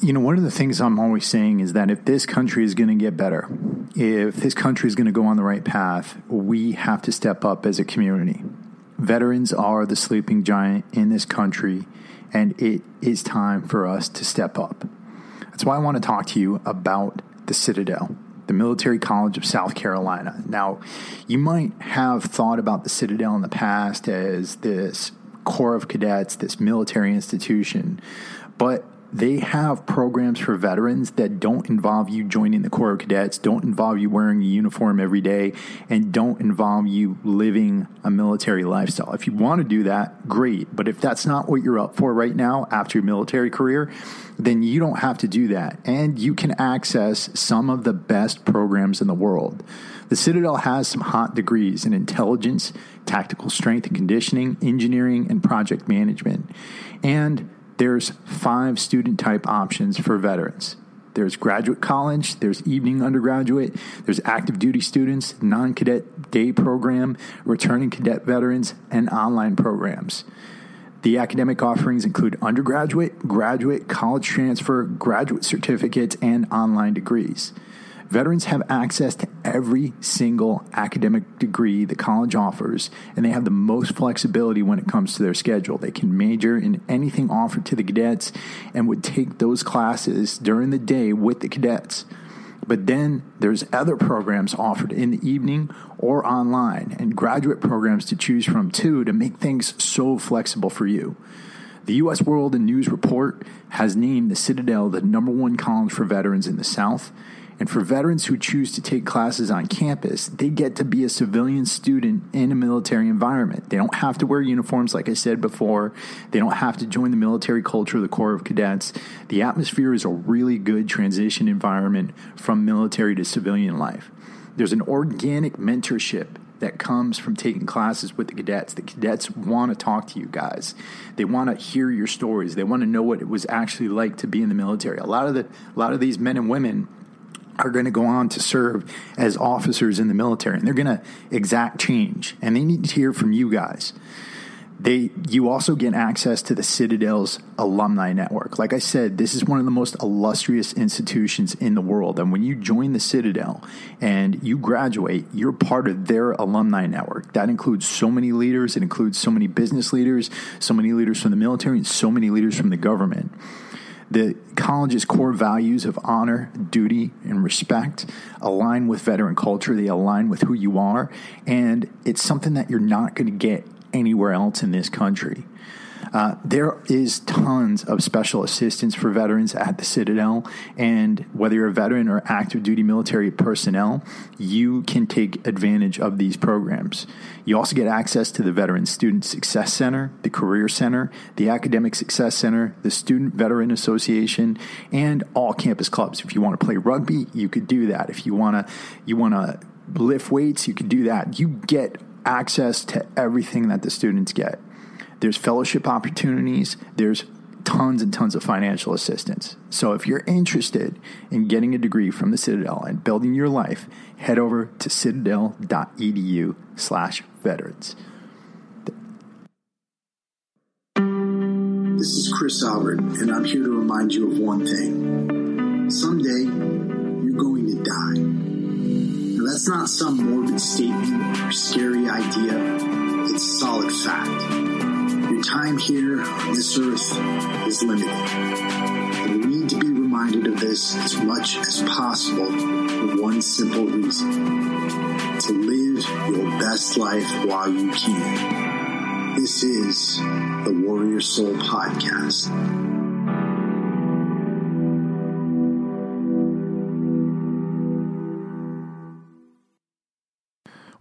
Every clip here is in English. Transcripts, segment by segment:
you know, one of the things I'm always saying is that if this country is going to get better, if this country is going to go on the right path, we have to step up as a community. Veterans are the sleeping giant in this country, and it is time for us to step up. That's why I want to talk to you about the Citadel, the Military College of South Carolina. Now, you might have thought about the Citadel in the past as this Corps of Cadets, this military institution, but they have programs for veterans that don't involve you joining the Corps of Cadets, don't involve you wearing a uniform every day, and don't involve you living a military lifestyle. If you want to do that, great. But if that's not what you're up for right now after your military career, then you don't have to do that. And you can access some of the best programs in the world. The Citadel has some hot degrees in intelligence, tactical strength and conditioning, engineering, and project management. And there's five student type options for veterans. There's graduate college, there's evening undergraduate, there's active duty students, non cadet day program, returning cadet veterans, and online programs. The academic offerings include undergraduate, graduate, college transfer, graduate certificates, and online degrees. Veterans have access to every single academic degree the college offers, and they have the most flexibility when it comes to their schedule. They can major in anything offered to the cadets and would take those classes during the day with the cadets. But then there's other programs offered in the evening or online, and graduate programs to choose from too to make things so flexible for you. The U.S. World and News Report has named the Citadel the number one college for veterans in the South, and for veterans who choose to take classes on campus, they get to be a civilian student in a military environment. They don't have to wear uniforms, like I said before. They don't have to join the military culture of the Corps of Cadets. The atmosphere is a really good transition environment from military to civilian life. There's an organic mentorship that comes from taking classes with the cadets. The cadets want to talk to you guys. They want to hear your stories. They want to know what it was actually like to be in the military. A lot of the a lot of these men and women are going to go on to serve as officers in the military and they're going to exact change and they need to hear from you guys. They you also get access to the citadel's alumni network. Like i said this is one of the most illustrious institutions in the world and when you join the citadel and you graduate you're part of their alumni network. That includes so many leaders it includes so many business leaders so many leaders from the military and so many leaders from the government the college's core values of honor, duty, and respect align with veteran culture. They align with who you are. And it's something that you're not going to get anywhere else in this country. Uh, there is tons of special assistance for veterans at the Citadel, and whether you're a veteran or active duty military personnel, you can take advantage of these programs. You also get access to the Veteran Student Success Center, the Career Center, the Academic Success Center, the Student Veteran Association, and all campus clubs. If you want to play rugby, you could do that. If you want to, you want to lift weights, you could do that. You get access to everything that the students get. There's fellowship opportunities. There's tons and tons of financial assistance. So if you're interested in getting a degree from the Citadel and building your life, head over to citadel.edu slash veterans. This is Chris Albert, and I'm here to remind you of one thing. Someday, you're going to die. Now, that's not some morbid statement or scary idea. It's solid fact. Time here on this earth is limited. And we need to be reminded of this as much as possible for one simple reason. To live your best life while you can. This is the Warrior Soul Podcast.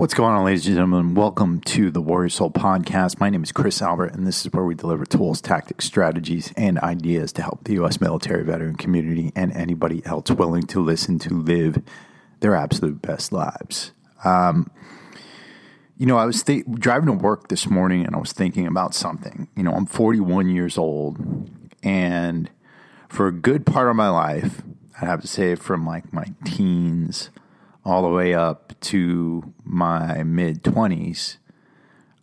What's going on, ladies and gentlemen? Welcome to the Warrior Soul Podcast. My name is Chris Albert, and this is where we deliver tools, tactics, strategies, and ideas to help the U.S. military veteran community and anybody else willing to listen to live their absolute best lives. Um, you know, I was th- driving to work this morning and I was thinking about something. You know, I'm 41 years old, and for a good part of my life, I have to say from like my teens all the way up to my mid 20s,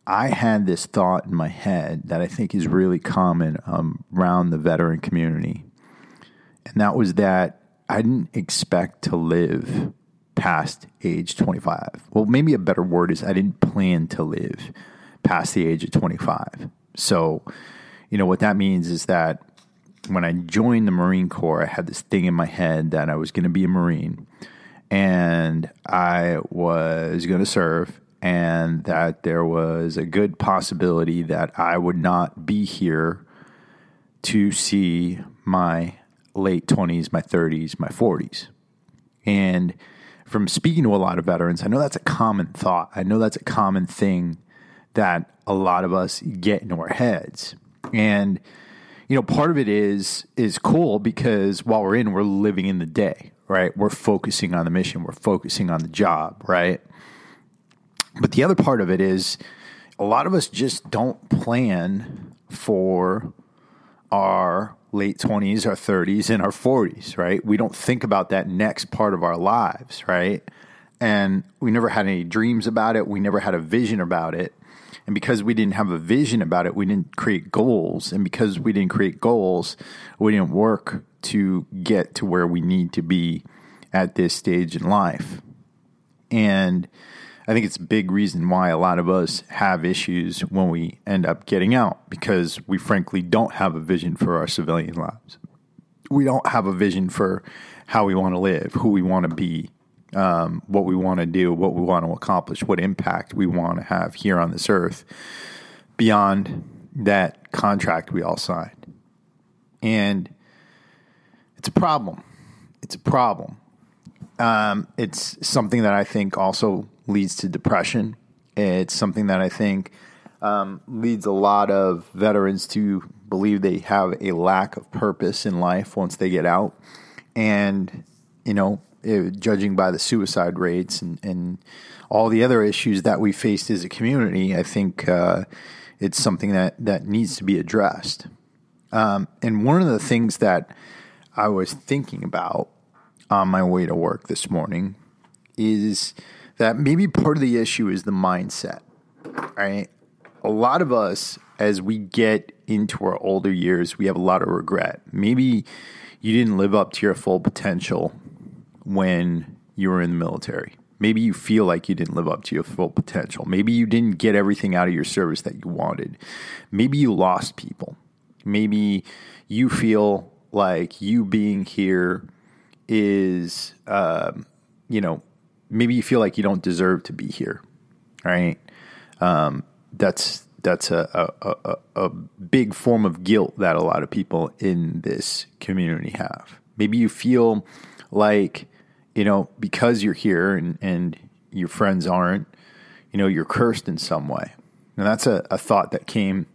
I had this thought in my head that I think is really common um, around the veteran community. and that was that I didn't expect to live past age 25. Well, maybe a better word is I didn't plan to live past the age of 25. So, you know, what that means is that when I joined the Marine Corps, I had this thing in my head that I was going to be a Marine and I was going to serve, and that there was a good possibility that I would not be here to see my late 20s, my 30s, my 40s. And from speaking to a lot of veterans, I know that's a common thought. I know that's a common thing that a lot of us get in our heads. And you know, part of it is is cool because while we're in, we're living in the day, right? We're focusing on the mission, we're focusing on the job, right? But the other part of it is a lot of us just don't plan for our late 20s, our 30s, and our 40s, right? We don't think about that next part of our lives, right? And we never had any dreams about it. We never had a vision about it. And because we didn't have a vision about it, we didn't create goals. And because we didn't create goals, we didn't work to get to where we need to be at this stage in life. And I think it's a big reason why a lot of us have issues when we end up getting out because we frankly don't have a vision for our civilian lives. We don't have a vision for how we want to live, who we want to be, um, what we want to do, what we want to accomplish, what impact we want to have here on this earth beyond that contract we all signed. And it's a problem. It's a problem. Um, it's something that I think also leads to depression. It's something that I think um, leads a lot of veterans to believe they have a lack of purpose in life once they get out. And, you know, it, judging by the suicide rates and, and, all the other issues that we faced as a community, I think uh, it's something that, that needs to be addressed. Um, and one of the things that I was thinking about on my way to work this morning is that maybe part of the issue is the mindset, right? A lot of us, as we get into our older years, we have a lot of regret. Maybe you didn't live up to your full potential when you were in the military. Maybe you feel like you didn't live up to your full potential. Maybe you didn't get everything out of your service that you wanted. Maybe you lost people. Maybe you feel like you being here is, um, you know, maybe you feel like you don't deserve to be here, right? Um, that's that's a, a, a, a big form of guilt that a lot of people in this community have. Maybe you feel like you know, because you're here and, and your friends aren't, you know, you're cursed in some way. And that's a, a thought that came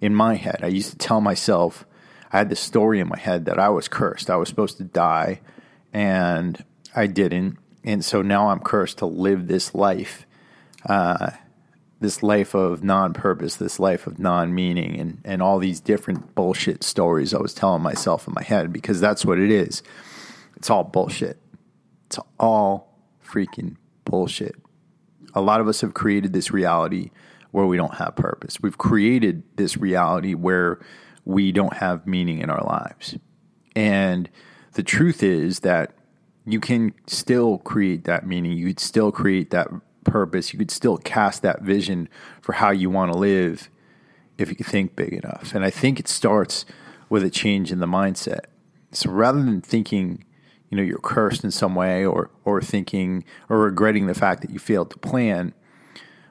in my head. I used to tell myself, I had this story in my head that I was cursed. I was supposed to die and I didn't. And so now I'm cursed to live this life, uh, this life of non purpose, this life of non meaning, and, and all these different bullshit stories I was telling myself in my head because that's what it is. It's all bullshit. It's all freaking bullshit. A lot of us have created this reality where we don't have purpose. We've created this reality where we don't have meaning in our lives. And the truth is that you can still create that meaning. You could still create that purpose. You could still cast that vision for how you want to live if you think big enough. And I think it starts with a change in the mindset. So rather than thinking you know you're cursed in some way or or thinking or regretting the fact that you failed to plan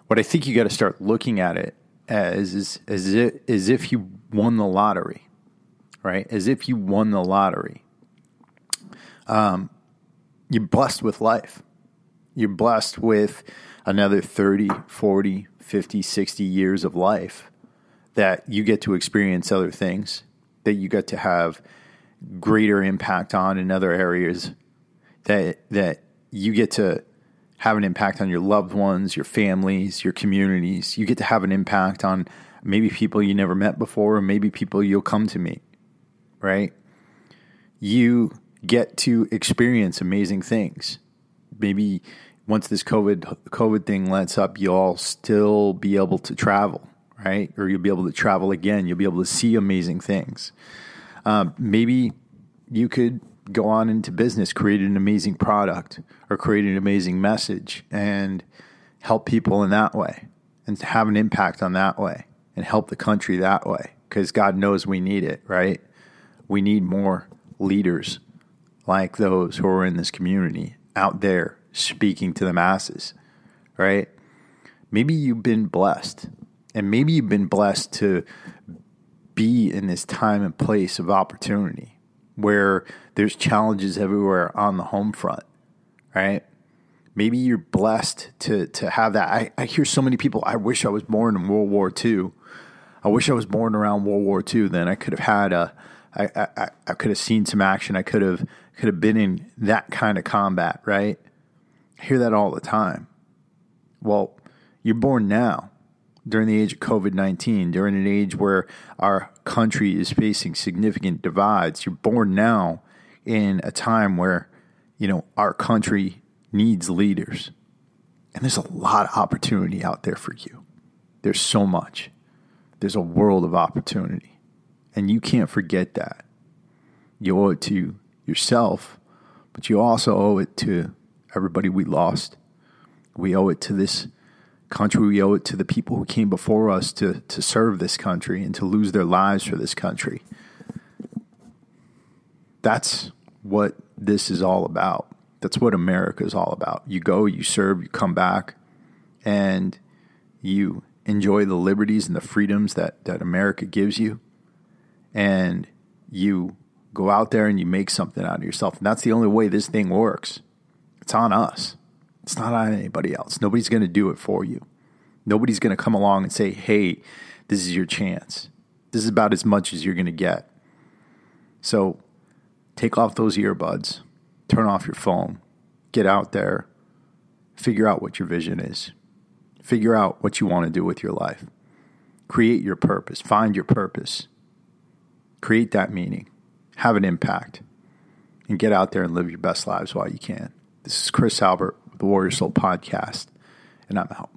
what i think you got to start looking at it as is as if, as if you won the lottery right? As if you won the lottery. Um, you're blessed with life. You're blessed with another 30 40 50 60 years of life that you get to experience other things that you get to have greater impact on in other areas that that you get to have an impact on your loved ones, your families, your communities. You get to have an impact on maybe people you never met before, or maybe people you'll come to meet, right? You get to experience amazing things. Maybe once this COVID COVID thing lets up, you'll still be able to travel, right? Or you'll be able to travel again. You'll be able to see amazing things. Um, maybe you could go on into business, create an amazing product or create an amazing message and help people in that way and have an impact on that way and help the country that way because God knows we need it, right? We need more leaders like those who are in this community out there speaking to the masses, right? Maybe you've been blessed and maybe you've been blessed to be in this time and place of opportunity where there's challenges everywhere on the home front, right? Maybe you're blessed to to have that. I, I hear so many people, I wish I was born in World War II. I wish I was born around World War II. Then I could have had a, I, I, I could have seen some action. I could have could have been in that kind of combat, right? I hear that all the time. Well, you're born now during the age of COVID 19, during an age where our country is facing significant divides. You're born now in a time where, you know, our country needs leaders. And there's a lot of opportunity out there for you. There's so much. There's a world of opportunity. And you can't forget that. You owe it to yourself, but you also owe it to everybody we lost. We owe it to this country. We owe it to the people who came before us to, to serve this country and to lose their lives for this country. That's what this is all about. That's what America is all about. You go, you serve, you come back, and you enjoy the liberties and the freedoms that, that America gives you. And you go out there and you make something out of yourself. And that's the only way this thing works. It's on us. It's not on anybody else. Nobody's going to do it for you. Nobody's going to come along and say, hey, this is your chance. This is about as much as you're going to get. So take off those earbuds turn off your phone, get out there, figure out what your vision is, figure out what you want to do with your life, create your purpose, find your purpose, create that meaning, have an impact, and get out there and live your best lives while you can. This is Chris Albert, the Warrior Soul Podcast, and I'm out.